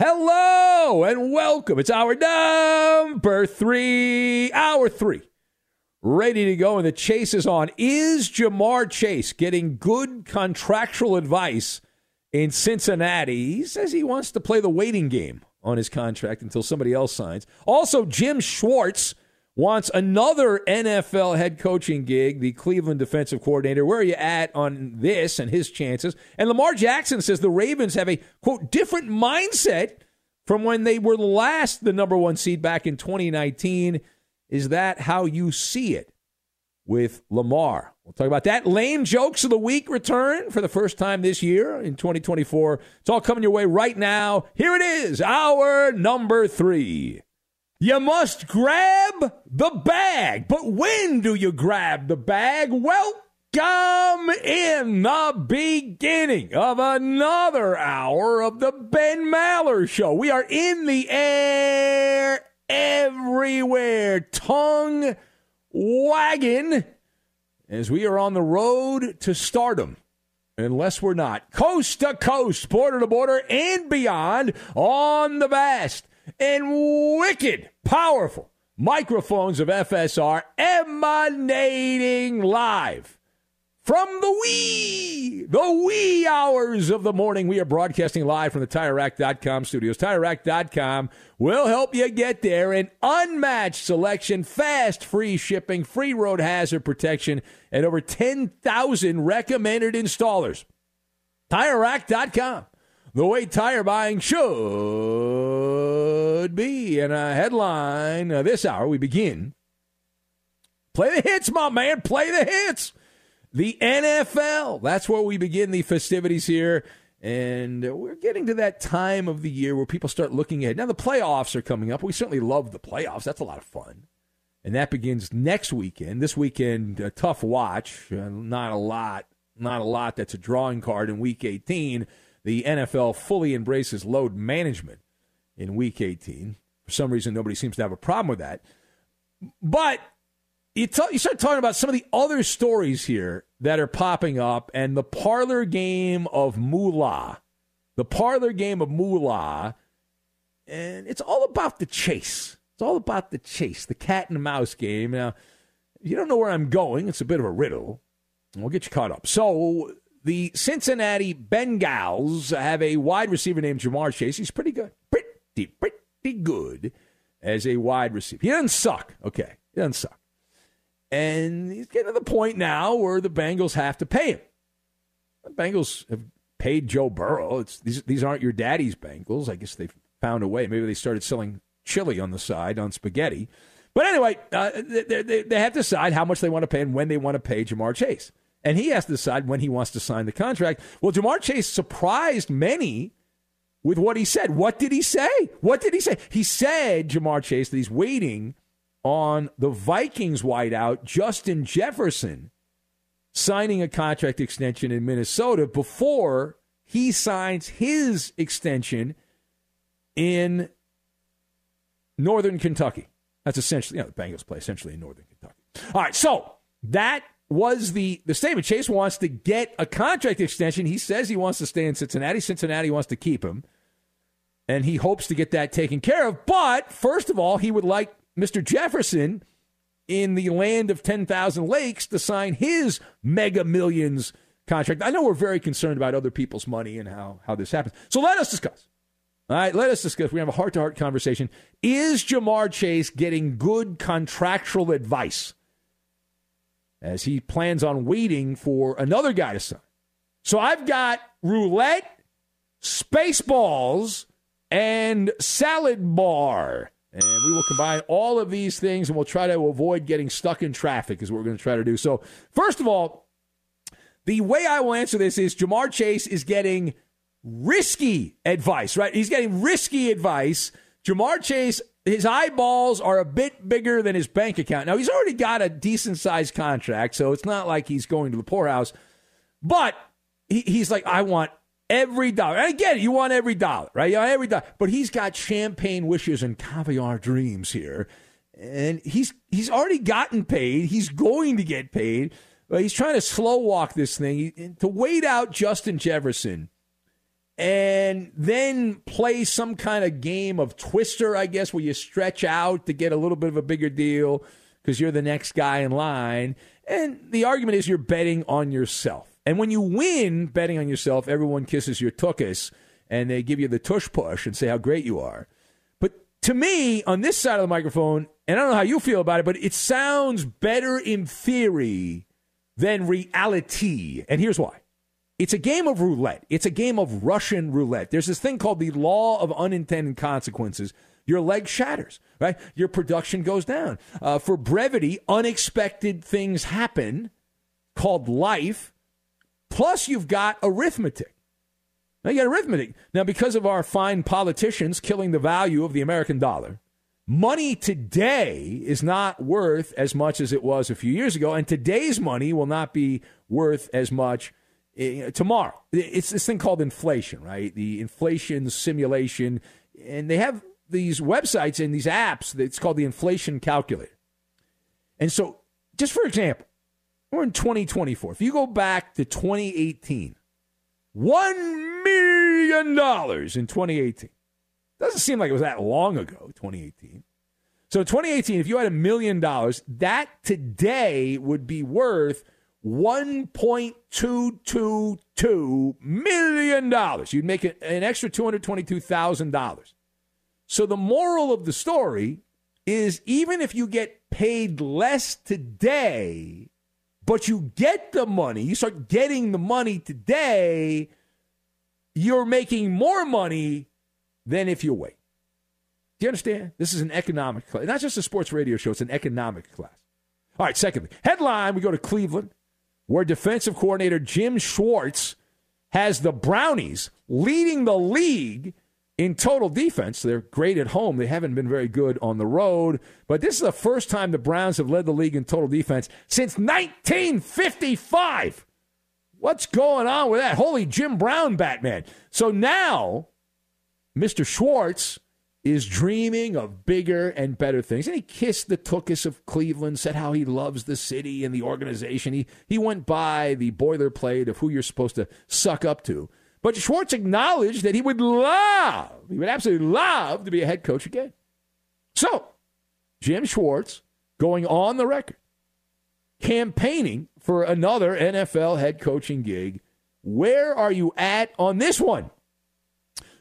Hello and welcome. It's our number three, hour three. Ready to go, and the chase is on. Is Ja'Marr Chase getting good contractual advice in Cincinnati? He says he wants to play the waiting game on his contract until somebody else signs. Also, Jim Schwartz wants another NFL head coaching gig, the Cleveland defensive coordinator. Where are you at on this and his chances? And Lamar Jackson says the Ravens have a, quote, different mindset from when they were last the number one seed back in 2019. Is that how you see it with Lamar? We'll talk about that. Lame jokes of the week return for the first time this year in 2024. It's all coming your way right now. Here it is, our number three. You must grab the bag. But when do you grab the bag? Welcome in the beginning of another hour of the Ben Maller Show. We are in the air everywhere, tongue wagging, as we are on the road to stardom unless we're not. Coast to coast, border to border, and beyond on the vast and wicked powerful microphones of FSR emanating live from the wee, the wee hours of the morning. We are broadcasting live from the TireRack.com studios. TireRack.com will help you get there. An unmatched selection, fast, free shipping, free road hazard protection, and over 10,000 recommended installers. TireRack.com the way tire buying should be. And a headline uh, this hour, we begin. Play the hits, my man. Play the hits. The NFL. That's where we begin the festivities here. And we're getting to that time of the year where people start looking ahead. Now, the playoffs are coming up. We certainly love the playoffs. That's a lot of fun. And that begins next weekend. This weekend, a tough watch. Uh, not a lot. Not a lot that's a drawing card in week 18 the NFL fully embraces load management in week 18. For some reason, nobody seems to have a problem with that. But you, t- you start talking about some of the other stories here that are popping up, and the parlor game of moolah. The parlor game of moolah. And it's all about the chase. It's all about the chase, the cat and mouse game. Now, you don't know where I'm going. It's a bit of a riddle. We'll get you caught up. So, the Cincinnati Bengals have a wide receiver named Ja'Marr Chase. He's pretty good. Pretty, pretty good as a wide receiver. He doesn't suck. Okay. He doesn't suck. And he's getting to the point now where the Bengals have to pay him. The Bengals have paid Joe Burrow. It's, these, these aren't your daddy's Bengals. I guess they've found a way. Maybe they started selling chili on the side on spaghetti. But anyway, uh, they, they, they have to decide how much they want to pay and when they want to pay Ja'Marr Chase. And he has to decide when he wants to sign the contract. Well, Ja'Marr Chase surprised many with what he said. What did he say? What did he say? He said, Ja'Marr Chase, that he's waiting on the Vikings wideout, Justin Jefferson, signing a contract extension in Minnesota before he signs his extension in Northern Kentucky. That's essentially, you know, the Bengals play essentially in Northern Kentucky. All right, so that was the, the statement. Chase wants to get a contract extension. He says he wants to stay in Cincinnati. Cincinnati wants to keep him. And he hopes to get that taken care of. But first of all, he would like Mr. Jefferson in the land of 10,000 lakes to sign his mega millions contract. I know we're very concerned about other people's money and how, how this happens. So let us discuss. All right, let us discuss. We have a heart to heart conversation. Is Ja'Marr Chase getting good contractual advice as he plans on waiting for another guy to sign? So I've got roulette, spaceballs, and salad bar. And we will combine all of these things and we'll try to avoid getting stuck in traffic, is what we're going to try to do. So, first of all, the way I will answer this is Ja'Marr Chase is getting risky advice, right? He's getting risky advice. Ja'Marr Chase, his eyeballs are a bit bigger than his bank account. Now, he's already got a decent sized contract, so it's not like he's going to the poorhouse. But he, he's like, I want every dollar. And it, you want every dollar, right? You want every dollar. But he's got champagne wishes and caviar dreams here. And he's he's already gotten paid. He's going to get paid. But he's trying to slow walk this thing to wait out Justin Jefferson and then play some kind of game of twister, I guess, where you stretch out to get a little bit of a bigger deal because you're the next guy in line. And the argument is you're betting on yourself. And when you win betting on yourself, everyone kisses your tuchus and they give you the tush push and say how great you are. But to me, on this side of the microphone, and I don't know how you feel about it, but it sounds better in theory than reality. And here's why. It's a game of roulette. It's a game of Russian roulette. There's this thing called the law of unintended consequences. Your leg shatters, right? Your production goes down. Uh, for brevity, unexpected things happen called life. Plus, you've got arithmetic. Now, you got arithmetic. Now, because of our fine politicians killing the value of the American dollar, money today is not worth as much as it was a few years ago, and today's money will not be worth as much Eh, tomorrow. It's this thing called inflation, right? The inflation simulation. And they have these websites and these apps It's called the inflation calculator. And so, just for example, we're in 2024. If you go back to 2018, $1 million in 2018. Doesn't seem like it was that long ago, 2018. So, 2018, if you had a million dollars, that today would be worth $1.222 million. You'd make an extra $222,000. So the moral of the story is even if you get paid less today, but you get the money, you start getting the money today, you're making more money than if you wait. Do you understand? This is an economic class, not just a sports radio show, it's an economic class. All right, secondly, headline we go to Cleveland where defensive coordinator Jim Schwartz has the Brownies leading the league in total defense. They're great at home. They haven't been very good on the road. But this is the first time the Browns have led the league in total defense since 1955. What's going on with that? Holy Jim Brown, Batman. So now, Mr. Schwartz is dreaming of bigger and better things. And he kissed the Tookus of Cleveland, said how he loves the city and the organization. He, he went by the boilerplate of who you're supposed to suck up to. But Schwartz acknowledged that he would love, he would absolutely love to be a head coach again. So, Jim Schwartz going on the record, campaigning for another NFL head coaching gig. Where are you at on this one?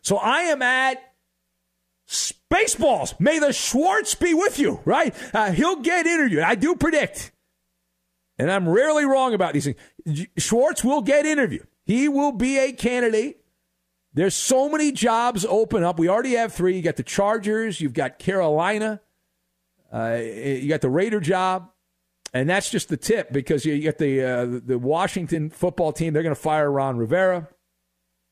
So I am at Spaceballs. May the Schwartz be with you, right? Uh, he'll get interviewed. I do predict and I'm rarely wrong about these things. Schwartz will get interviewed. He will be a candidate. There's so many jobs open up. We already have three. You got the Chargers, you've got Carolina, uh, you got the Raider job, and that's just the tip because you get the uh, the Washington football team. They're going to fire Ron Rivera.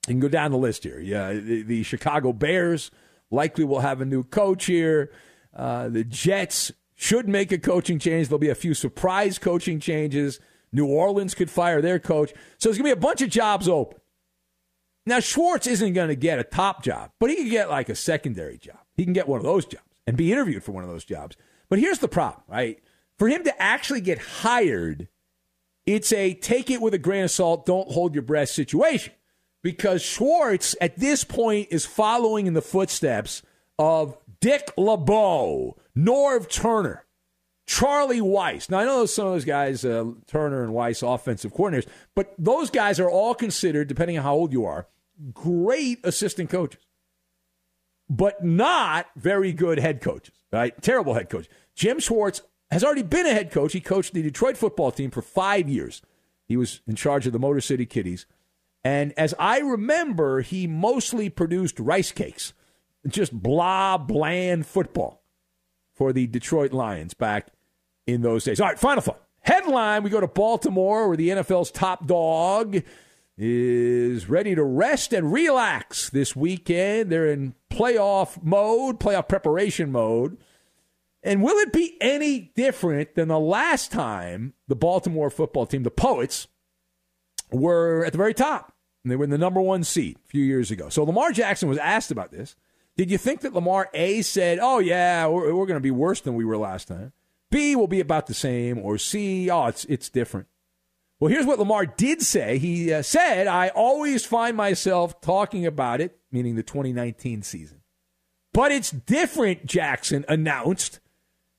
You can go down the list here. Yeah, the, the Chicago Bears likely will have a new coach here. Uh, the Jets should make a coaching change. There'll be a few surprise coaching changes. New Orleans could fire their coach. So there's going to be a bunch of jobs open. Now, Schwartz isn't going to get a top job, but he can get like a secondary job. He can get one of those jobs and be interviewed for one of those jobs. But here's the problem, right? For him to actually get hired, it's a take it with a grain of salt, don't hold your breath situation. Because Schwartz, at this point, is following in the footsteps of Dick LeBeau, Norv Turner, Charlie Weis. Now, I know some of those guys, uh, Turner and Weis, offensive coordinators, but those guys are all considered, depending on how old you are, great assistant coaches, but not very good head coaches, right? Terrible head coach. Jim Schwartz has already been a head coach. He coached the Detroit football team for five years. He was in charge of the Motor City Kitties. And as I remember, he mostly produced rice cakes, just blah, bland football for the Detroit Lions back in those days. All right, final thought. Headline We go to Baltimore, where the NFL's top dog is ready to rest and relax this weekend. They're in playoff mode, playoff preparation mode. And will it be any different than the last time the Baltimore football team, the Poets, were at the very top? And they were in the number one seed a few years ago. So Lamar Jackson was asked about this. Did you think that Lamar A said, oh, yeah, we're, we're going to be worse than we were last time? B will be about the same, or C, oh, it's, it's different. Well, here's what Lamar did say. He uh, said, I always find myself talking about it, meaning the 2019 season. But it's different, Jackson announced.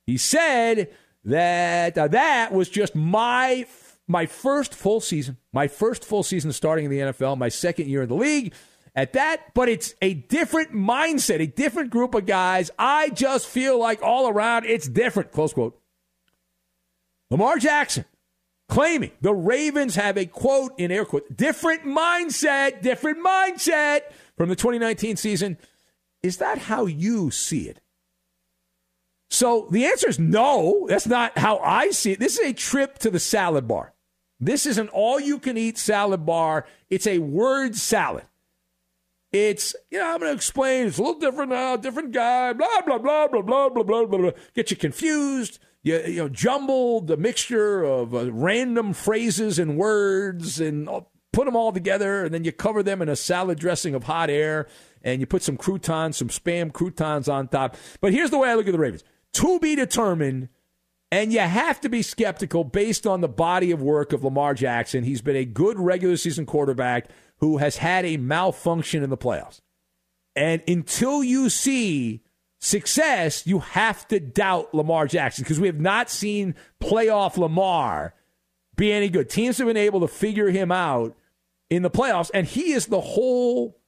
He said that uh, that was just my my first full season, my first full season starting in the NFL, my second year in the league at that, but it's a different mindset, a different group of guys. I just feel like all around it's different. Close quote. Lamar Jackson claiming the Ravens have a quote in air quotes, different mindset, different mindset from the 2019 season. Is that how you see it? So the answer is no. That's not how I see it. This is a trip to the salad bar. This is an all you can eat salad bar. It's a word salad. It's, you know, I'm going to explain. It's a little different now, different guy, blah, blah, blah, blah, blah, blah, blah, blah. Get you confused. You, you know, jumble the mixture of uh, random phrases and words and put them all together. And then you cover them in a salad dressing of hot air and you put some croutons, some spam croutons on top. But here's the way I look at the Ravens to be determined. And you have to be skeptical based on the body of work of Lamar Jackson. He's been a good regular season quarterback who has had a malfunction in the playoffs. And until you see success, you have to doubt Lamar Jackson because we have not seen playoff Lamar be any good. Teams have been able to figure him out in the playoffs, and he is the whole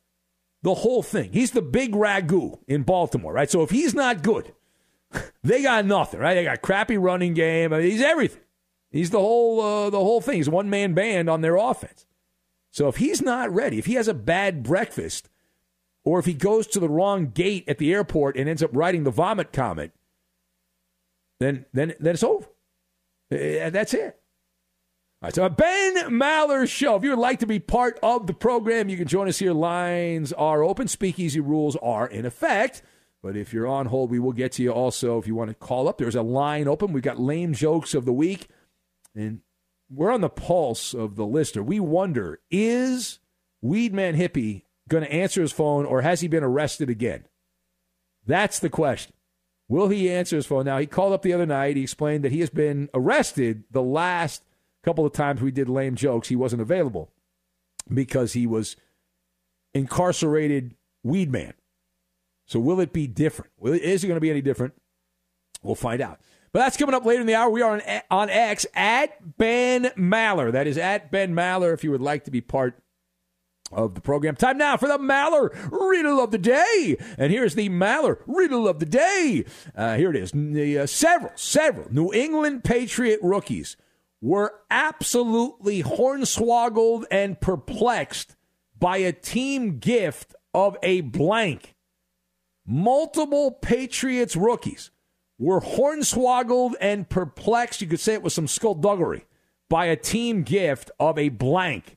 the whole thing. He's the big ragu in Baltimore, right? So if he's not good, they got nothing, right? They got crappy running game. I mean, he's everything. He's the whole uh, the whole thing. He's one man band on their offense. So if he's not ready, if he has a bad breakfast, or if he goes to the wrong gate at the airport and ends up riding the vomit comet, then then then it's over. Uh, that's it. All right, so a Ben Maller show. If you would like to be part of the program, you can join us here. Lines are open. Speakeasy rules are in effect. But if you're on hold, we will get to you also if you want to call up. There's a line open. We've got lame jokes of the week. And we're on the pulse of the lister. We wonder is Weedman Hippie going to answer his phone or has he been arrested again? That's the question. Will he answer his phone? Now, he called up the other night. He explained that he has been arrested the last couple of times we did lame jokes. He wasn't available because he was incarcerated weed man. So, will it be different? Is it going to be any different? We'll find out. But that's coming up later in the hour. We are on, on X at Ben Maller. That is at Ben Maller if you would like to be part of the program. Time now for the Maller Riddle of the Day. And here's the Maller Riddle of the Day. Uh, here it is. The, uh, several, several New England Patriot rookies were absolutely hornswoggled and perplexed by a team gift of a blank. Multiple Patriots rookies were hornswoggled and perplexed. You could say it was some skullduggery by a team gift of a blank.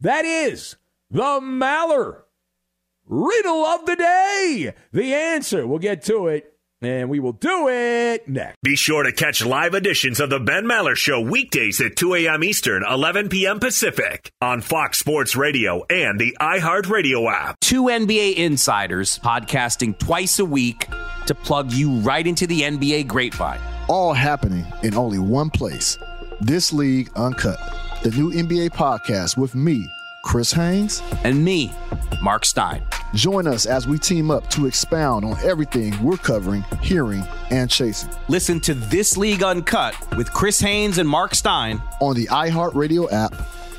That is the Maller riddle of the day. The answer. We'll get to it and we will do it next. Be sure to catch live editions of the Ben Maller Show weekdays at 2 a.m. Eastern, 11 p.m. Pacific on Fox Sports Radio and the iHeartRadio app. Two NBA insiders podcasting twice a week to plug you right into the NBA grapevine. All happening in only one place. This League Uncut, the new NBA podcast with me, Chris Haynes, and me, Mark Stein. Join us as we team up to expound on everything we're covering, hearing, and chasing. Listen to This League Uncut with Chris Haynes and Mark Stein on the iHeartRadio app,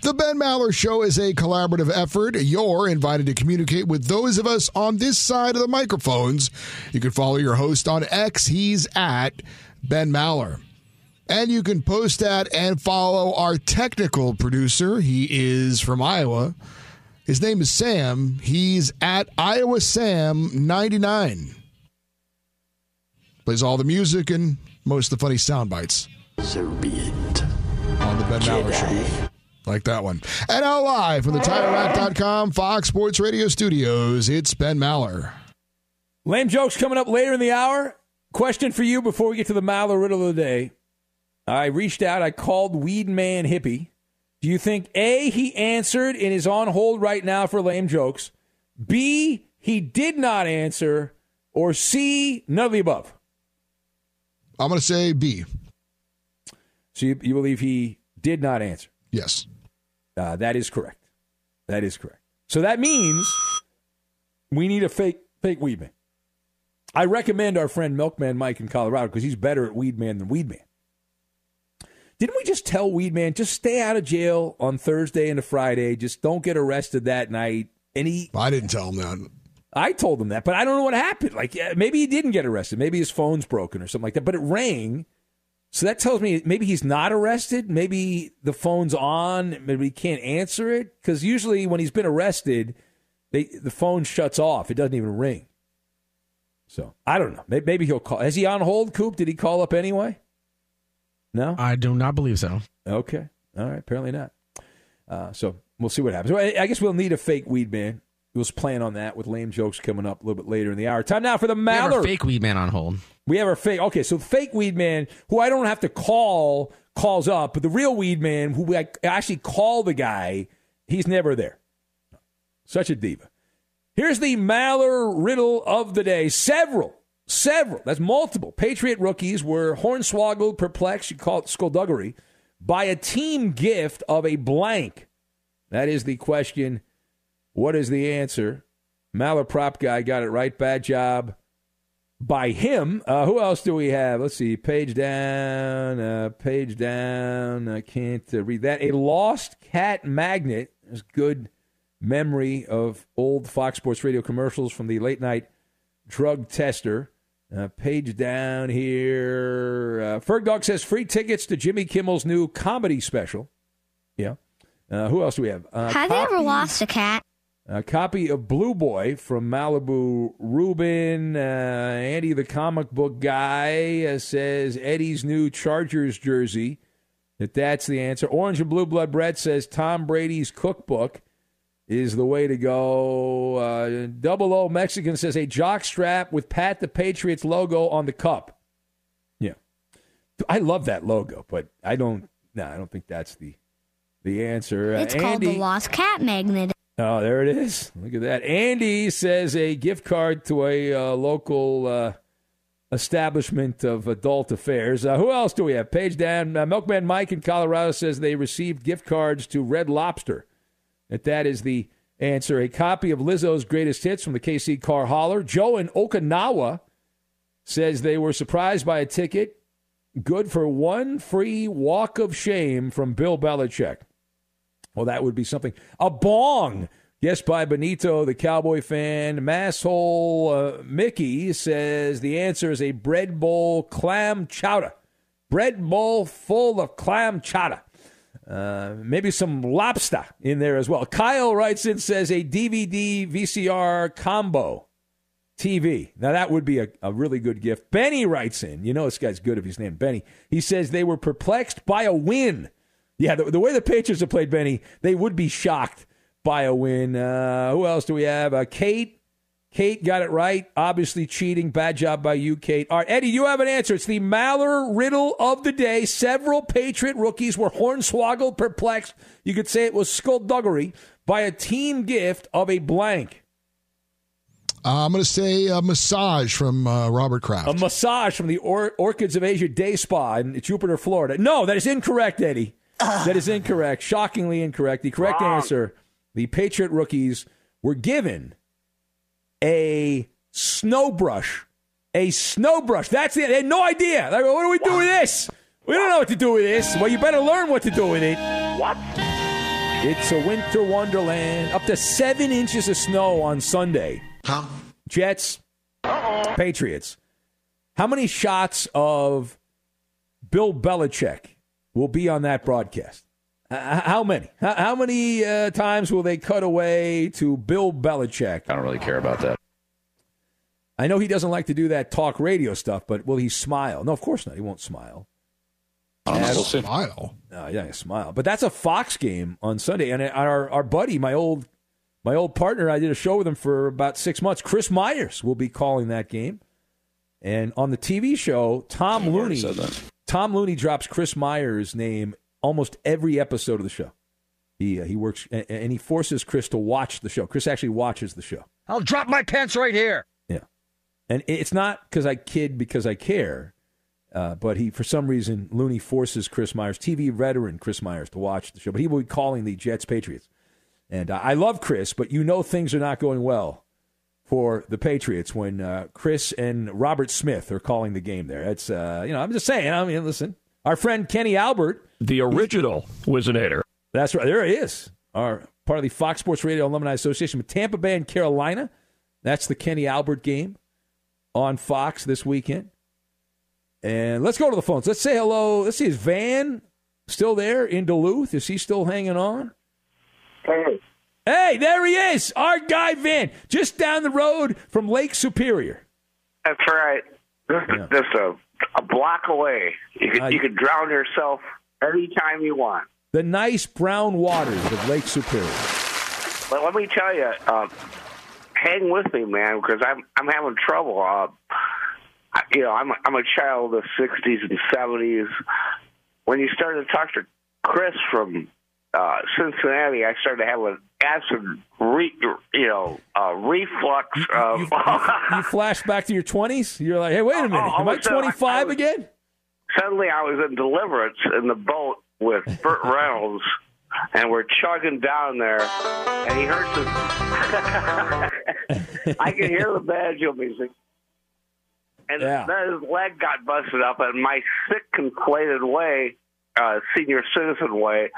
The Ben Maller Show is a collaborative effort. You're invited to communicate with those of us on this side of the microphones. You can follow your host on X. He's at Ben Maller. And you can post at and follow our technical producer. He is from Iowa. His name is Sam. He's at Iowa Sam 99. Plays all the music and most of the funny sound bites. So be it. On the Ben Maller Show like that one. And now live from the TireRack.com Fox Sports Radio studios, it's Ben Maller. Lame jokes coming up later in the hour. Question for you before we get to the Maller riddle of the day. I reached out, I called Weed Man Hippie. Do you think A, he answered and is on hold right now for lame jokes? B, he did not answer? Or C, none of the above? I'm going to say B. So you, you believe he did not answer? Yes. Uh, that is correct. That is correct. So that means we need a fake fake weed man. I recommend our friend Milkman Mike in Colorado because he's better at weed man than weed man. Didn't we just tell weed man just stay out of jail on Thursday and a Friday? Just don't get arrested that night. And he, I didn't tell him that. I told him that, but I don't know what happened. Like maybe he didn't get arrested. Maybe his phone's broken or something like that. But it rang. So that tells me maybe he's not arrested. Maybe the phone's on. Maybe he can't answer it because usually when he's been arrested, they, the phone shuts off. It doesn't even ring. So I don't know. Maybe, maybe he'll call. Is he on hold, Coop? Did he call up anyway? No, I do not believe so. Okay. All right. Apparently not. Uh, so we'll see what happens. I guess we'll need a fake weed man. Was playing on that with lame jokes coming up a little bit later in the hour. Time now for the We have Maller. our fake weed man on hold. We have our fake. Okay, so fake weed man, who I don't have to call, calls up, but the real weed man, who I actually call the guy, he's never there. Such a diva. Here's the Maller riddle of the day. Several, several, that's multiple Patriot rookies were hornswoggled, perplexed, you call it skullduggery, by a team gift of a blank. That is the question. What is the answer? Maller prop guy got it right. Bad job by him. Uh, who else do we have? Let's see. Page down, uh, page down. I can't uh, read that. A lost cat magnet. There's good memory of old Fox Sports Radio commercials from the late night drug tester. Uh, page down here. Uh, Ferg Dog says free tickets to Jimmy Kimmel's new comedy special. Yeah. Uh, who else do we have? Uh, Have you ever lost a cat? A copy of Blue Boy from Malibu. Rubin. uh, Andy, the comic book guy, uh, says Eddie's new Chargers jersey. That that's the answer. Orange and Blue Blood Brett says Tom Brady's cookbook is the way to go. Uh, Double O Mexican says a jock strap with Pat the Patriots logo on the cup. Yeah, I love that logo, but I don't. No, I don't think that's the the answer. Uh, It's called Andy, the Lost Cat Magnet. Oh, there it is. Look at that. Andy says a gift card to a uh, local uh, establishment of adult affairs. Uh, who else do we have? Page down. Uh, Milkman Mike in Colorado says they received gift cards to Red Lobster. That that is the answer. A copy of Lizzo's greatest hits from the KC Car Holler. Joe in Okinawa says they were surprised by a ticket good for one free walk of shame from Bill Belichick. Well, that would be something. A bong. Yes, by Benito, the Cowboy fan. Masshole uh, Mickey says the answer is a bread bowl clam chowder. Bread bowl full of clam chowder. Uh, maybe some lobster in there as well. Kyle writes in says a DVD VCR combo TV. Now that would be a, a really good gift. Benny writes in. You know this guy's good if he's named Benny. He says they were perplexed by a win. Yeah, the, the way the Patriots have played Benny, they would be shocked by a win. Uh, who else do we have? Uh, Kate. Kate got it right. Obviously cheating. Bad job by you, Kate. All right, Eddie, you have an answer. It's the Maller riddle of the day. Several Patriot rookies were hornswoggled, perplexed. You could say it was skullduggery by a team gift of a blank. Uh, I'm going to say a massage from uh, Robert Kraft. A massage from the or- Orchids of Asia Day Spa in Jupiter, Florida. No, that is incorrect, Eddie. That is incorrect. Shockingly incorrect. The correct answer the Patriot rookies were given a snow brush. A snow brush. That's it. They had no idea. Like, what do we do with this? We don't know what to do with this. Well, you better learn what to do with it. What? It's a winter wonderland. Up to seven inches of snow on Sunday. Huh? Jets, Patriots. How many shots of Bill Belichick will be on that broadcast? Uh, how many? How, how many uh, times will they cut away to Bill Belichick? I don't really care about that. I know he doesn't like to do that talk radio stuff, but will he smile? No, of course not. He won't smile. I'll smile. No, yeah, he'll smile. But that's a Fox game on Sunday, and our our buddy, my old my old partner, I did a show with him for about six months. Chris Myers will be calling that game, and on the TV show, Tom Looney. Tom Looney drops Chris Myers' name almost every episode of the show. He uh, he works and, and he forces Chris to watch the show. Chris actually watches the show. I'll drop my pants right here. Yeah, and it's not because I kid because I care. Uh, but he, for some reason, Looney forces Chris Myers, TV veteran Chris Myers, to watch the show. But he will be calling the Jets Patriots. And uh, I love Chris, but you know things are not going well for the Patriots when uh, Chris and Robert Smith are calling the game there. It's, uh, you know, I'm just saying, I mean, listen, our friend Kenny Albert. The original Wizinator. That's right. There he is. Our part of the Fox Sports Radio Alumni Association with Tampa Bay and Carolina. That's the Kenny Albert game on Fox this weekend. And let's go to the phones. Let's say hello. Let's see, is Van still there in Duluth? Is he still hanging on? Hey. Hey, there he is. Our guy Van, just down the road from Lake Superior. That's right. Yeah. just a, a block away. You could, Uh, you could drown yourself anytime you want. The nice brown waters of Lake Superior. But let me tell you, uh, hang with me, man, because I'm I'm having trouble. Uh, you know, I'm a, I'm a child of the '60s and '70s. When you started to talk to Chris from uh, Cincinnati, I started to have an acid, re, you know, uh, reflux. Of, You flash back to your 20s? You're like, hey, wait a minute. Oh, Am I all of I- 25 was- again? suddenly I was in Deliverance in the boat with Burt Reynolds, and we're chugging down there, and he hurts his. I can hear the banjo music, and Yeah. then his leg got busted up, and my sick, conflated way, uh, senior citizen way.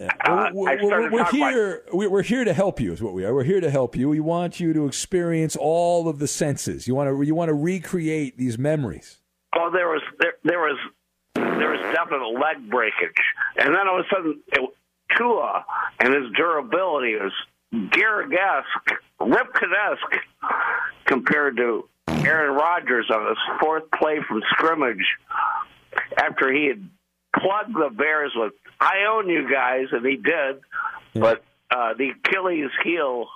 Uh, we're, we're like- here. We're we're here to help you. Is what we are. We're here to help you. We want you to experience all of the senses. You want to. You want to recreate these memories. Oh, there was there, there was there was definite leg breakage, and then all of a sudden, it, Tua and his durability was Gehrig-esque, Ripken-esque compared to Aaron Rodgers on his fourth play from scrimmage after he had plugged the Bears with "I own you guys," and he did, but uh, the Achilles heel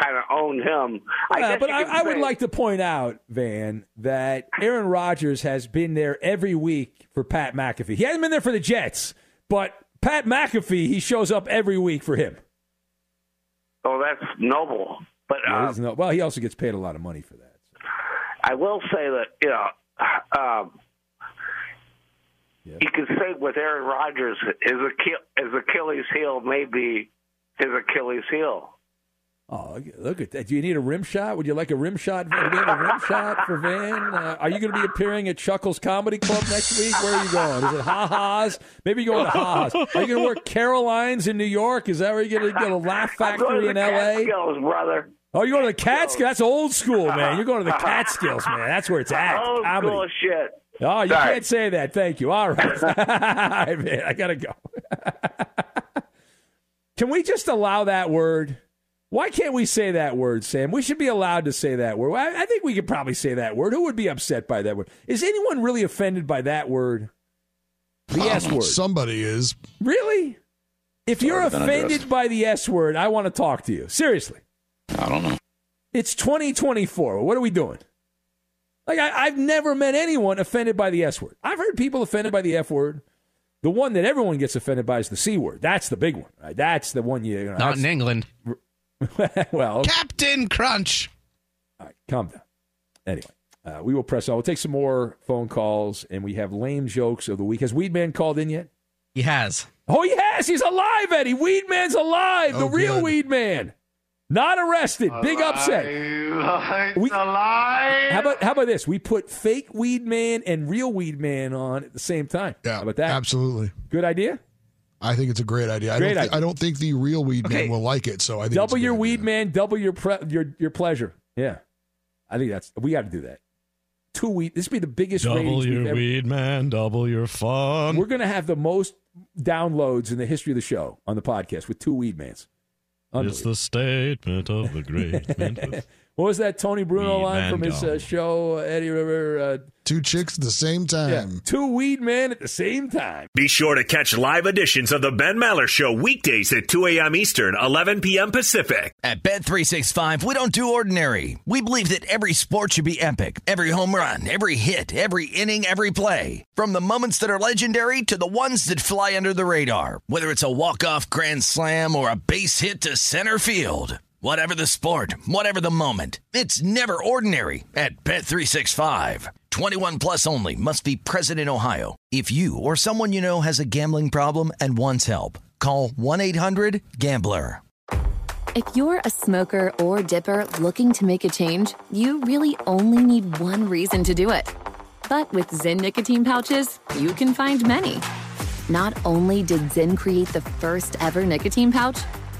kind of owned him. I Yeah, guess but I, I would like to point out, Van, that Aaron Rodgers has been there every week for Pat McAfee. He hasn't been there for the Jets, but Pat McAfee, he shows up every week for him. Oh, that's noble. But uh, there's no- well, he also gets paid a lot of money for that. I will say that you know, um, you can say with Aaron Rodgers, his, Achille, his Achilles heel may be his Achilles heel. Oh, look at that! Do you need a rim shot? Would you like a rim shot? Do you have a rim shot for Van? Uh, are you going to be appearing at Chuckles Comedy Club next week? Where are you going? Is it Ha Ha's? Maybe you're going to Ha Ha's. Are you going to work Caroline's in New York? Is that where you're going to get a Laugh Factory in L.A.? Catskills, brother. Oh, you're going to the Catskills? That's old school, man. You're going to the Catskills, man. That's where it's at. Old Comedy. school shit. Oh, you Sorry. can't say that. Thank you. All right. All right, man. I got to go. Can we just allow that word? Why can't we say that word, Sam? We should be allowed to say that word. I, I think we could probably say that word. Who would be upset by that word? Is anyone really offended by that word? The S Um, word. Somebody is. Really? If you're offended by the S word, I want to talk to you. Seriously. I don't know. It's 2024. What are we doing? Like, I, I've never met anyone offended by the S word. I've heard people offended by the F word. The one that everyone gets offended by is the C word. That's the big one. Right? That's the one you. you know, Not in England. well, Captain Crunch. all right, calm down. Anyway, uh, we will press on. We'll take some more phone calls, and we have lame jokes of the week. Has Weedman called in yet? He has. Oh, he has. He's alive, Eddie. Weedman's alive. the Oh, real good. Weedman. Not arrested. Big upset. We- How about how about this? We put fake Weed Man and real Weed Man on at the same time. Yeah, how about that? Absolutely. Good idea. I think it's a great idea. I Great don't. thi- idea. I don't think the real weed Okay. man will like it. So I think Double it's your good Weed Man, double your pre- your your pleasure. Yeah, I think that's we got to do that. Two weed. This would be the biggest Double ratings we've your ever- weed, man. Double your fun. We're gonna have the most downloads in the history of the show on the podcast with two Weed Mans. It's the statement of the great. What was that Tony Bruno Weed line from his uh, show? Eddie River. Uh, Two chicks at the same time. yeah, two Weed Men at the same time. Be sure to catch live editions of the Ben Maller Show weekdays at 2 a.m. Eastern, 11 p.m. Pacific. At Bet365, we don't do ordinary. We believe that every sport should be epic. Every home run, every hit, every inning, every play. From the moments that are legendary to the ones that fly under the radar. Whether it's a walk-off grand slam or a base hit to center field. Whatever the sport, whatever the moment, it's never ordinary at Bet365. 21 plus only must be present in Ohio. If you or someone you know has a gambling problem and wants help, call 1-800-GAMBLER. If you're a smoker or dipper looking to make a change, you really only need one reason to do it. But with Zyn nicotine pouches, you can find many. Not only did Zyn create the first ever nicotine pouch,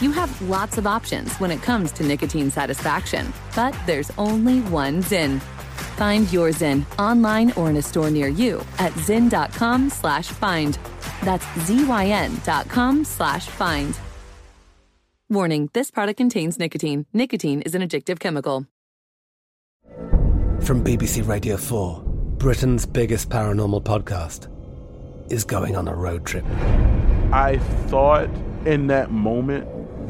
You have lots of options when it comes to nicotine satisfaction, but there's only one Zyn. Find your Zyn online or in a store near you at zyn.com slash find. That's Z-Y-N dot com slash find. Warning, this product contains nicotine. Nicotine is an addictive chemical. From BBC Radio 4, Britain's biggest paranormal podcast is going on a road trip. I thought in that moment,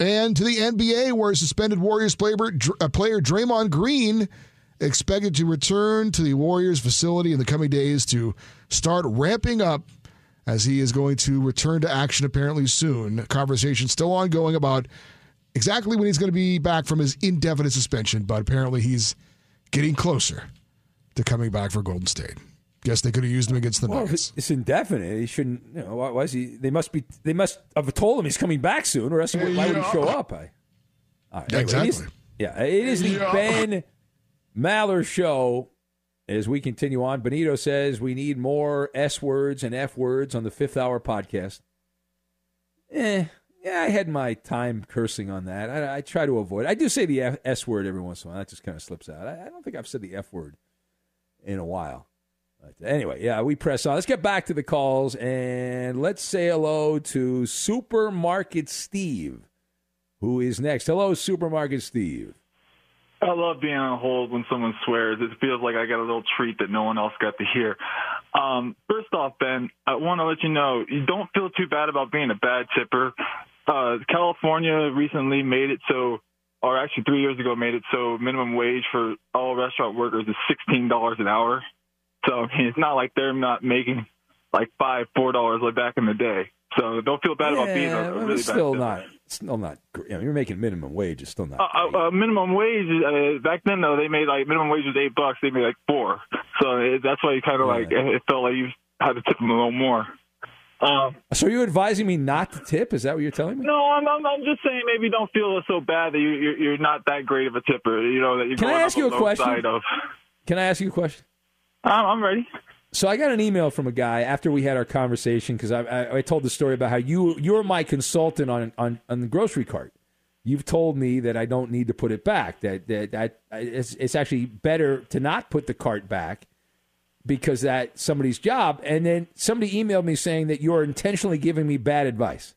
And to the NBA, where suspended Warriors player, uh, player Draymond Green expected to return to the Warriors facility in the coming days to start ramping up as he is going to return to action apparently soon. Conversation still ongoing about exactly when he's going to be back from his indefinite suspension, but apparently he's getting closer to coming back for Golden State. Guess they could have used him against the well, Nuggets. It's indefinite. He shouldn't. You know, why, why, is he? They must be. They must have told him he's coming back soon, or else why would he show up? I, all right, exactly. It is, yeah, it is the Yeah. Ben Maller show. As we continue on, Benito says we need more S words and F words on the Fifth Hour podcast. Eh, yeah, I had my time cursing on that. I, I try to avoid. I do say the F, S word every once in a while. That just kind of slips out. I, I don't think I've said the F word in a while. Anyway, yeah, we press on. Let's get back to the calls and let's say hello to Supermarket Steve, who is next. Hello, Supermarket Steve. I love being on hold when someone swears. It feels like I got a little treat that no one else got to hear. Um, first off, Ben, I want to let you know you don't feel too bad about being a bad tipper. Uh, California recently made it so, or actually three years ago made it so minimum wage for all restaurant workers is sixteen dollars an hour. So I mean, it's not like they're not making like five, four dollars like back in the day. So don't feel bad about being a, a really still not. Still not. You know, you're making minimum wage. It's still not. Uh, uh, minimum wage uh, back then though they made like minimum wage was eight bucks. They made like four, so it, that's why you kind of like it felt like you had to tip them a little more. Um, So are you advising me not to tip? Is that what you're telling me? no, I'm, I'm I'm just saying maybe don't feel so bad that you you're, you're not that great of a tipper. You know that you're Can I ask you a question? Of, Can I ask you a question? I'm, ready. So I got an email from a guy after we had our conversation because I, I, I told the story about how you you're my consultant on, on on the grocery cart. You've told me that I don't need to put it back. That that, that it's, it's actually better to not put the cart back because that's somebody's job. And then somebody emailed me saying that you're intentionally giving me bad advice.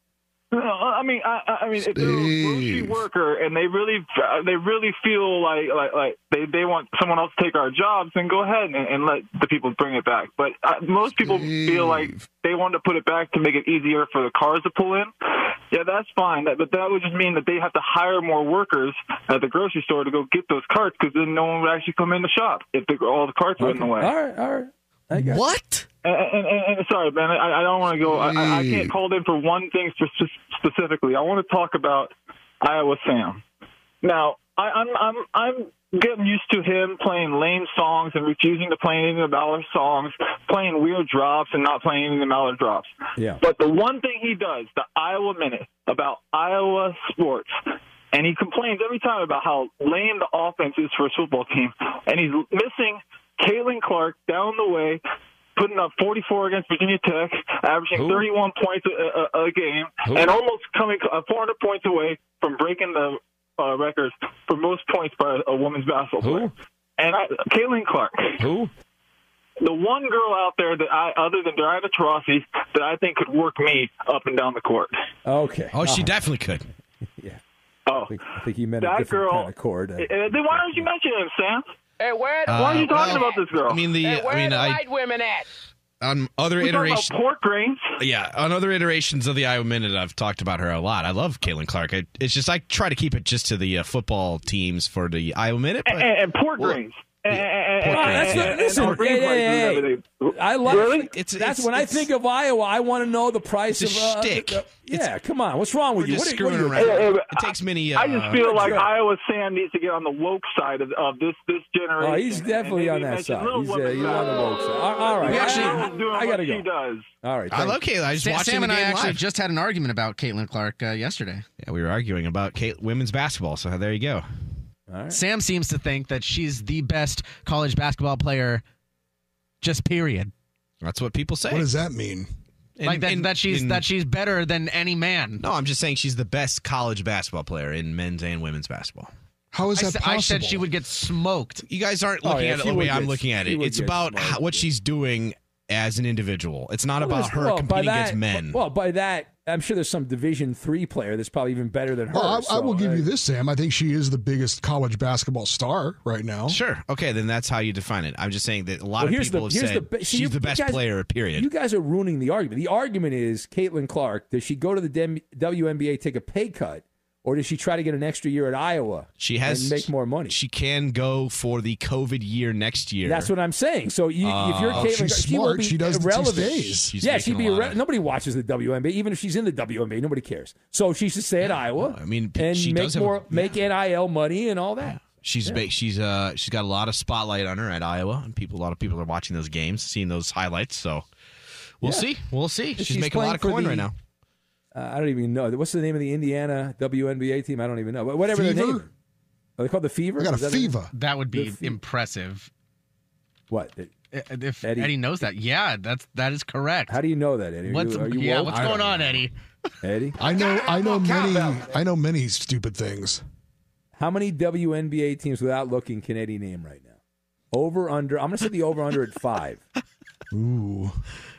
No, I mean, I, I mean, if they're a grocery worker and they really, they really feel like, like, like they, they want someone else to take our jobs, then go ahead and, and let the people bring it back. But uh, most people feel like they want to put it back to make it easier for the cars to pull in. Yeah, that's fine. That, but that would just mean that they have to hire more workers at the grocery store to go get those carts because then no one would actually come in the shop if the, all the carts were in the way. All right, all right. I got What? And, and, and, and sorry, man, I, I don't want to go. I, I can't call in for one thing spe- specifically. I want to talk about Iowa Sam. Now, I, I'm I'm I'm getting used to him playing lame songs and refusing to play any of the Mallard songs, playing weird drops and not playing any of the Mallard drops. Yeah. But the one thing he does, the Iowa Minute, about Iowa sports, and he complains every time about how lame the offense is for his football team, and he's missing Caitlin Clark down the way, putting up 44 against Virginia Tech, averaging Who? 31 points a, a, a game, Who? and almost coming uh, 400 points away from breaking the uh, records for most points by a women's basketball player. And I, Caitlin Clark. Who? The one girl out there that I, other than Diana Taurasi, that I think could work me up and down the court. Okay. Oh, she Uh-huh. definitely could. Yeah. Oh, I think, I think he meant a that different girl. kind of chord. Uh, then why don't you mention him, Sam? Hey, where Uh, Why are you talking well, about this girl? I mean, the hey, where I mean, the I white women at? on other about iterations. pork grains. Yeah, on other iterations of the Iowa Minute, I've talked about her a lot. I love Caitlin Clark. I, it's just I try to keep it just to the uh, football teams for the Iowa Minute. But, and, and pork grains. And, and, Pork and, grains, and, yeah. and, Listen, hey, hey, hey. I love Really? It's- That's it's- when I think of Iowa. I want to know the price It's a of. Uh, shtick. the- yeah, come on. What's wrong with you? just What are, what are screwing you- around. Hey, hey, It takes many. Uh, I just feel like Sure. Iowa Sam needs to get on the woke side of, of this this generation. Oh, he's definitely And on that side. He's, uh, he's on the woke side. All- all right. We actually- I, I gotta what go. she does. All right. I love you. Caitlin. I just Sam, watched Sam and I actually live. just had an argument about Caitlin Clark uh, yesterday. Yeah, we were arguing about women's basketball. So there you go. All right. Sam seems to think that she's the best college basketball player, just period. That's what people say. What does that mean? In- like that, in- that she's in- that she's better than any man. No, I'm just saying she's the best college basketball player in men's and women's basketball. How is I, that s- I possible? I said she would get smoked. You guys aren't Oh, looking yeah, at it the way would I'm looking at it. It's about smoked, how, what yeah. she's doing as an individual. It's not Well, about her well, competing that- against men. Well, by that, I'm sure there's some Division three player that's probably even better than her. Well, I, I will give uh, you this, Sam. I think she is the biggest college basketball star right now. Sure. Okay, then that's how you define it. I'm just saying that a lot Well, of people the, have here's said the, see, you- she's the best guys- player, period. You guys are ruining the argument. The argument is Caitlin Clark. Does she go to the Dem- WNBA, take a pay cut, or does she try to get an extra year at Iowa? she has and make more money. She can go for the COVID year next year. That's what I'm saying. So you, if you're Uh, Caitlin, she's she smart. be She does the irrelevant. stays. She's yeah, she'd be irre- nobody watches the WNBA, even if she's in the WNBA, nobody cares. So she should stay at Iowa. I mean, and she make have a- more, make NIL money and all that. She's Yeah. she's uh she's got a lot of spotlight on her at Iowa, and people a lot of people are watching those games, seeing those highlights. So we'll Yeah. see, we'll see. She's, She's making a lot of coin the- right now. Uh, I don't even know. What's the name of the Indiana WNBA team? I don't even know. But whatever their Fever? name. Are they called the Fever? I got Is a that their name? fever. That would be The impressive. What? The- I- If Eddie. Eddie. knows that, yeah, that's that is correct. How do you know that, Eddie? Are What's you, are you yeah? woke? What's I going on, know. Eddie? Eddie? I know. I know many. I know many stupid things. How many WNBA teams without looking can Eddie name right now? Over under. I'm going to set the over under at five. Ooh.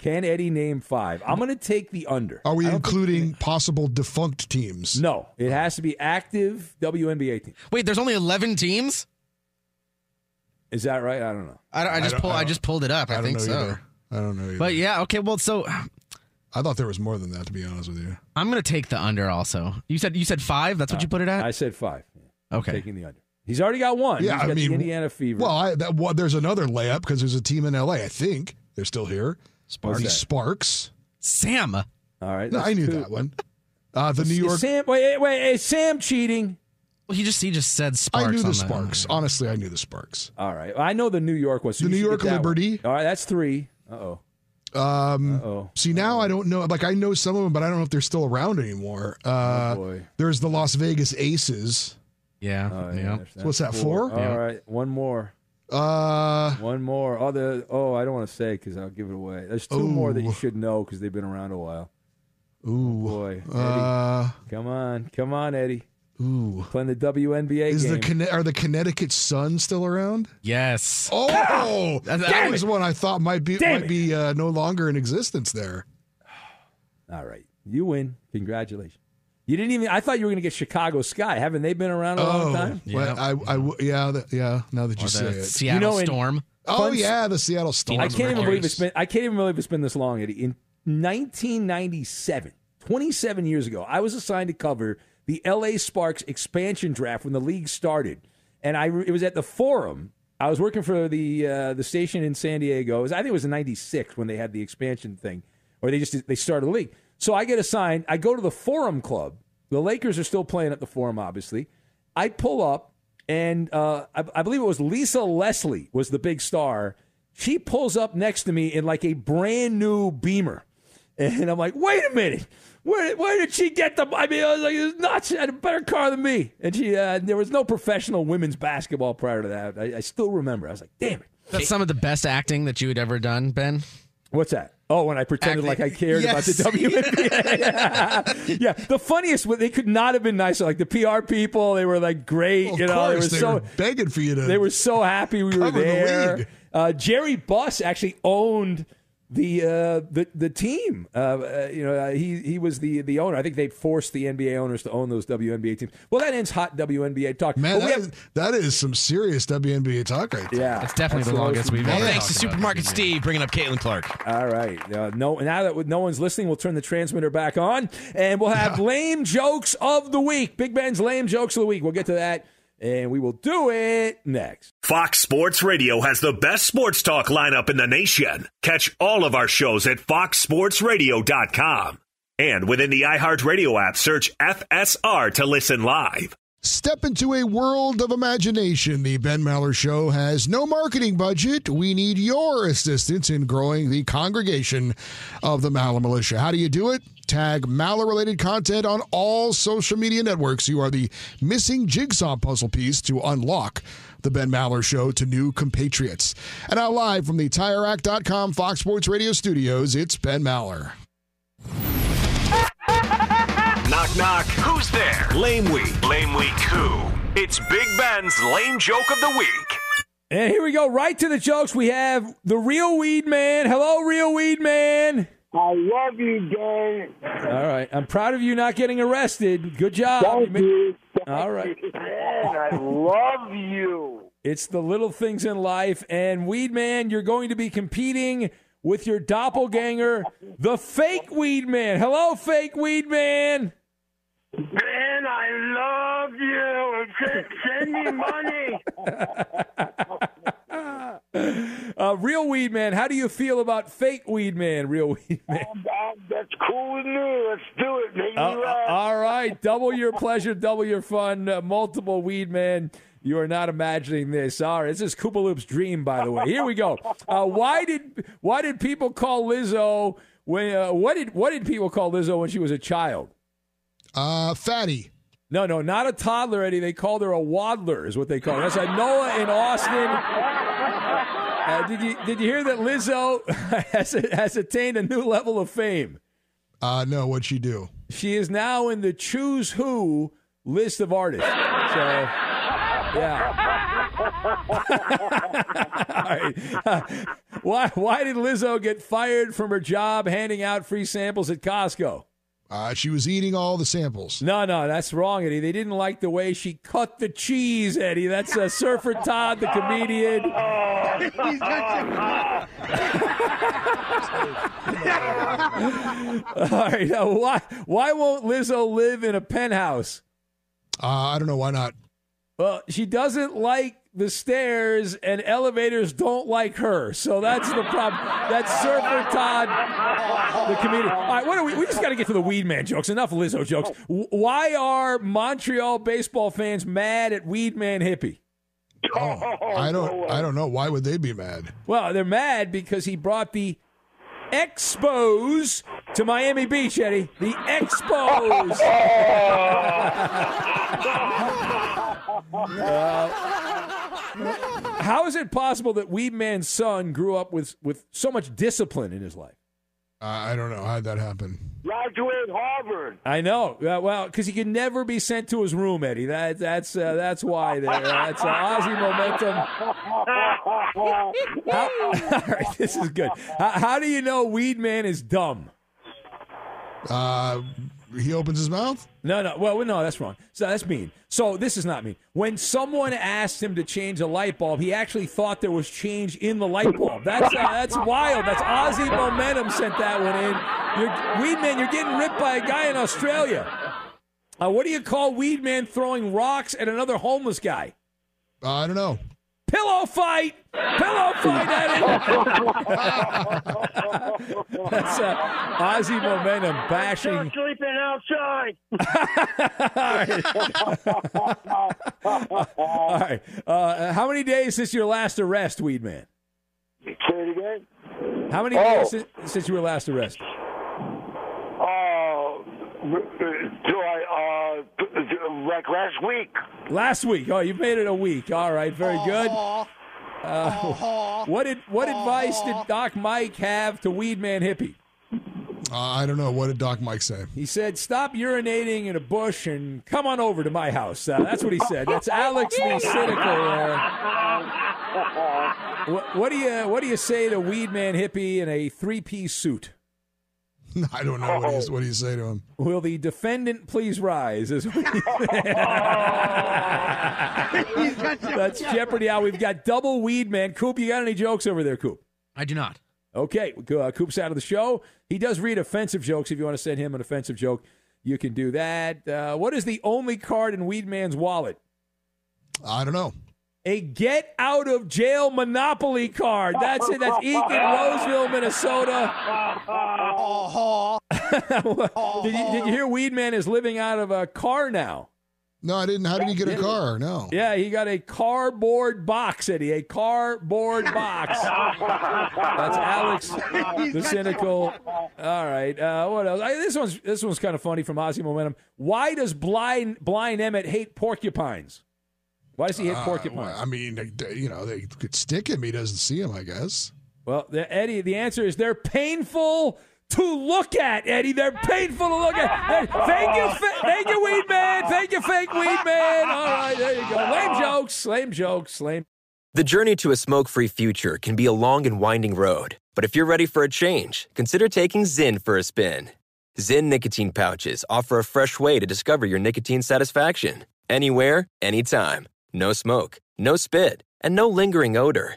Can Eddie name five? I'm going to take the under. Are we I think- including possible defunct teams? No, it has to be active WNBA team. Wait, there's only 11 teams. Is that right? I don't know. I, I just don't- pull, I I, don't- just pulled it up. I, I think so. either. I don't know either. But yeah, okay. Well, so I thought there was more than that. To be honest with you. I'm gonna take the under. Also, you said you said five. That's what you uh, put it at. I said five. Yeah. okay. Taking the under. He's already got one. Yeah, He's got I mean, the Indiana Fever. Well, I, that, well, there's another layup because there's a team in LA. I think they're still here. Sparks. The Sparks. Sam. All right. No, I knew two. that one. Uh, the Is- New is York. Sam. Wait, wait. Is Sam cheating? Well, he just he just said Sparks. I knew on the Sparks. Honestly, I knew the Sparks. All right. I know the New York was So The New York get that one. Liberty. All right. That's three. Uh oh. Um, Uh-oh. See, now I don't know. Like, I know some of them, but I don't know if they're still around anymore. Uh, Oh, boy. There's the Las Vegas Aces. Yeah. Oh, yeah. yeah. there's- What's that's that, four? All Yeah. right. One more. Uh, One more. Oh, the, oh I don't want to say because I'll give it away. There's two more that you should know because they've been around a while. ooh. Boy. Eddie. Uh, Come on. Come on, Eddie. Ooh. Playing the WNBA Is the game. Conne- are the Connecticut Sun still around? Yes. Oh, Damn that was it. one I thought might be Damn might be uh, no longer in existence there. All right. You win. Congratulations. You didn't even. I thought you were going to get Chicago Sky. Haven't they been around a long time? well, I, I w- yeah, the, yeah. Now that you Or say the it, Seattle You know, in- Storm. oh Fun- yeah, the Seattle Storm. I can't even believe it's been. I can't even believe it's been this long, Eddie. In 1997, 27 years ago, I was assigned to cover the L.A. Sparks expansion draft when the league started, and I it was at the Forum. I was working for the uh, the station in San Diego. It was, I think it was in '96 when they had the expansion thing, or they just they started the league. So I get assigned. I go to the Forum Club. The Lakers are still playing at the Forum, obviously. I pull up, and uh, I, I believe it was Lisa Leslie was the big star. She pulls up next to me in like a brand new Beamer, and I'm like, "Wait a minute, where where did she get the? I mean, I was like, "It's nuts! She had a better car than me." And she, uh, there was no professional women's basketball prior to that. I, I still remember. I was like, "Damn it!" That's some of the best acting that you had ever done, Ben. What's that? Oh, when I pretended like I cared about the WNBA. yeah. yeah, the funniest was they could not have been nicer. Like the PR people, they were like great. Of you know, they were they so were begging for you to. they were so happy we were the there. league. Uh, Jerry Buss actually owned the uh, the the team. Uh, uh, you know, uh, he he was the the owner. I think they forced the NBA owners to own those WNBA teams. Well, that ends hot WNBA talk. Man, that have- is, that is some serious WNBA talk right there. yeah, That's definitely the longest we've we- ever Thanks to talked about Supermarket Steve bringing up Caitlin Clark. All right. Uh, no, now that no one's listening, we'll turn the transmitter back on, and we'll have lame jokes of the week. Big Ben's lame jokes of the week. We'll get to that, and we will do it next. Fox Sports Radio has the best sports talk lineup in the nation. Catch all of our shows at foxsportsradio.com. And within the iHeartRadio app, search FSR to listen live. Step into a world of imagination. The Ben Maller Show has no marketing budget. We need your assistance in growing the congregation of the Maller Militia. How do you do it? Tag Maller related content on all social media networks. You are the missing jigsaw puzzle piece to unlock the Ben Maller Show to new compatriots. And now, live from the TireRack.com Fox Sports Radio studios, it's Ben Maller. Knock, knock. Who's there? Lame Week. Lame Week who? It's Big Ben's Lame Joke of the Week. And here we go, right to the jokes. We have the real weed man. Hello, real weed man. I love you, Dan. All right, I'm proud of you not getting arrested. Good job. Thank ma- you. All right. Dan, I love you. It's the little things in life. And Weed Man, you're going to be competing with your doppelganger, the fake Weed Man. Hello, fake Weed Man. Ben, I love you. Send, send me money. Uh, real Weed Man, how do you feel about fake Weed Man, real Weed Man? Uh, That's cool with me. Let's do it. Make me Uh, laugh. all right, double your pleasure, double your fun. Uh, multiple Weed Man. You are not imagining this. All right, this is Koopa Loop's dream, by the way. Here we go. Uh, why did why did people call Lizzo when uh, what did what did people call Lizzo when she was a child? Uh, fatty. No, no, not a toddler, Eddie. They called her a waddler, is what they call her. That's like Noah in Austin. Uh, did you did you hear that Lizzo has has attained a new level of fame? Uh, no, what'd she do? She is now in the Choose Who list of artists. So, yeah. All right. Uh, why why did Lizzo get fired from her job handing out free samples at Costco? Uh, she was eating all the samples. No, no, that's wrong, Eddie. They didn't like the way she cut the cheese, Eddie. That's uh, Surfer Todd, the comedian. All right, uh, why why won't Lizzo live in a penthouse? Uh, I don't know why not. Well, she doesn't like the stairs, and elevators don't like her. So that's the problem. That's Surfer Todd, the comedian. All right, what are we? We just got to get to the Weed Man jokes. Enough Lizzo jokes. Why are Montreal baseball fans mad at Weed Man Hippie? I don't. I don't know. Why would they be mad? Well, they're mad because he brought the Expos to Miami Beach, Eddie. The Expos. Uh, how is it possible that Weed Man's son grew up with, with so much discipline in his life? Uh, I don't know how'd that happen. Graduate Harvard. I know. Uh, well, because he could never be sent to his room, Eddie. That, that's uh, that's why. There. That's uh, Aussie momentum. How, all right, this is good. How, how do you know Weed Man is dumb? Uh, he opens his mouth. No, no. Well, no, that's wrong. So that's mean. So this is not mean. When someone asked him to change a light bulb, he actually thought there was change in the light bulb. That's uh, that's wild. That's Aussie momentum sent that one in. You're, Weed Man, you're getting ripped by a guy in Australia. Uh, what do you call Weed Man throwing rocks at another homeless guy? Uh, I don't know. Pillow fight! Pillow fight, Eddie! That's uh, Aussie momentum bashing. Sleeping outside. All right. Uh, how many days since your last arrest, Weed Man? Say it again. How many Oh. days since, since you were last arrested? Oh, do I, uh, like last week. Last week. Oh, you made it a week. All right, very good. Uh, what did what advice did Doc Mike have to Weed Man Hippie? Uh, I don't know. What did Doc Mike say? He said, "Stop urinating in a bush and come on over to my house." Uh, that's what he said. That's Alex the cynical. Uh, what, what do you what do you say to Weed Man Hippie in a three piece suit? I don't know. What do, you, what do you say to him? Will the defendant please rise? Is what he That's Jeopardy Hour. We've got double Weed Man. Coop, you got any jokes over there, Coop? I do not. Okay, uh, Coop's out of the show. He does read offensive jokes. If you want to send him an offensive joke, you can do that. Uh, what is the only card in Weed Man's wallet? I don't know. A get out of jail monopoly card. That's it. That's Eakin, Roseville, Minnesota. did, you, did you hear Weed Man is living out of a car now? No, I didn't. How did he get a car? No. Yeah, he got a cardboard box, Eddie. A cardboard box. That's Alex, the cynical. All right. Uh, what else? I, this one's this one's kind of funny from Aussie Momentum. Why does blind blind Emmett hate porcupines? Why does he hate Uh, porcupines? well, I mean, they- they- you know, they could stick him. He doesn't see him, I guess. Well, the, Eddie, the answer is they're painful to look at, Eddie. They're painful to look at. Thank you, fa- thank you, Weed Man. Thank you, fake Weed Man. All right, there you go. Lame jokes, lame jokes, lame. The journey to a smoke free future can be a long and winding road, but if you're ready for a change, consider taking Zyn for a spin. Zyn nicotine pouches offer a fresh way to discover your nicotine satisfaction anywhere, anytime. No smoke, no spit, and no lingering odor.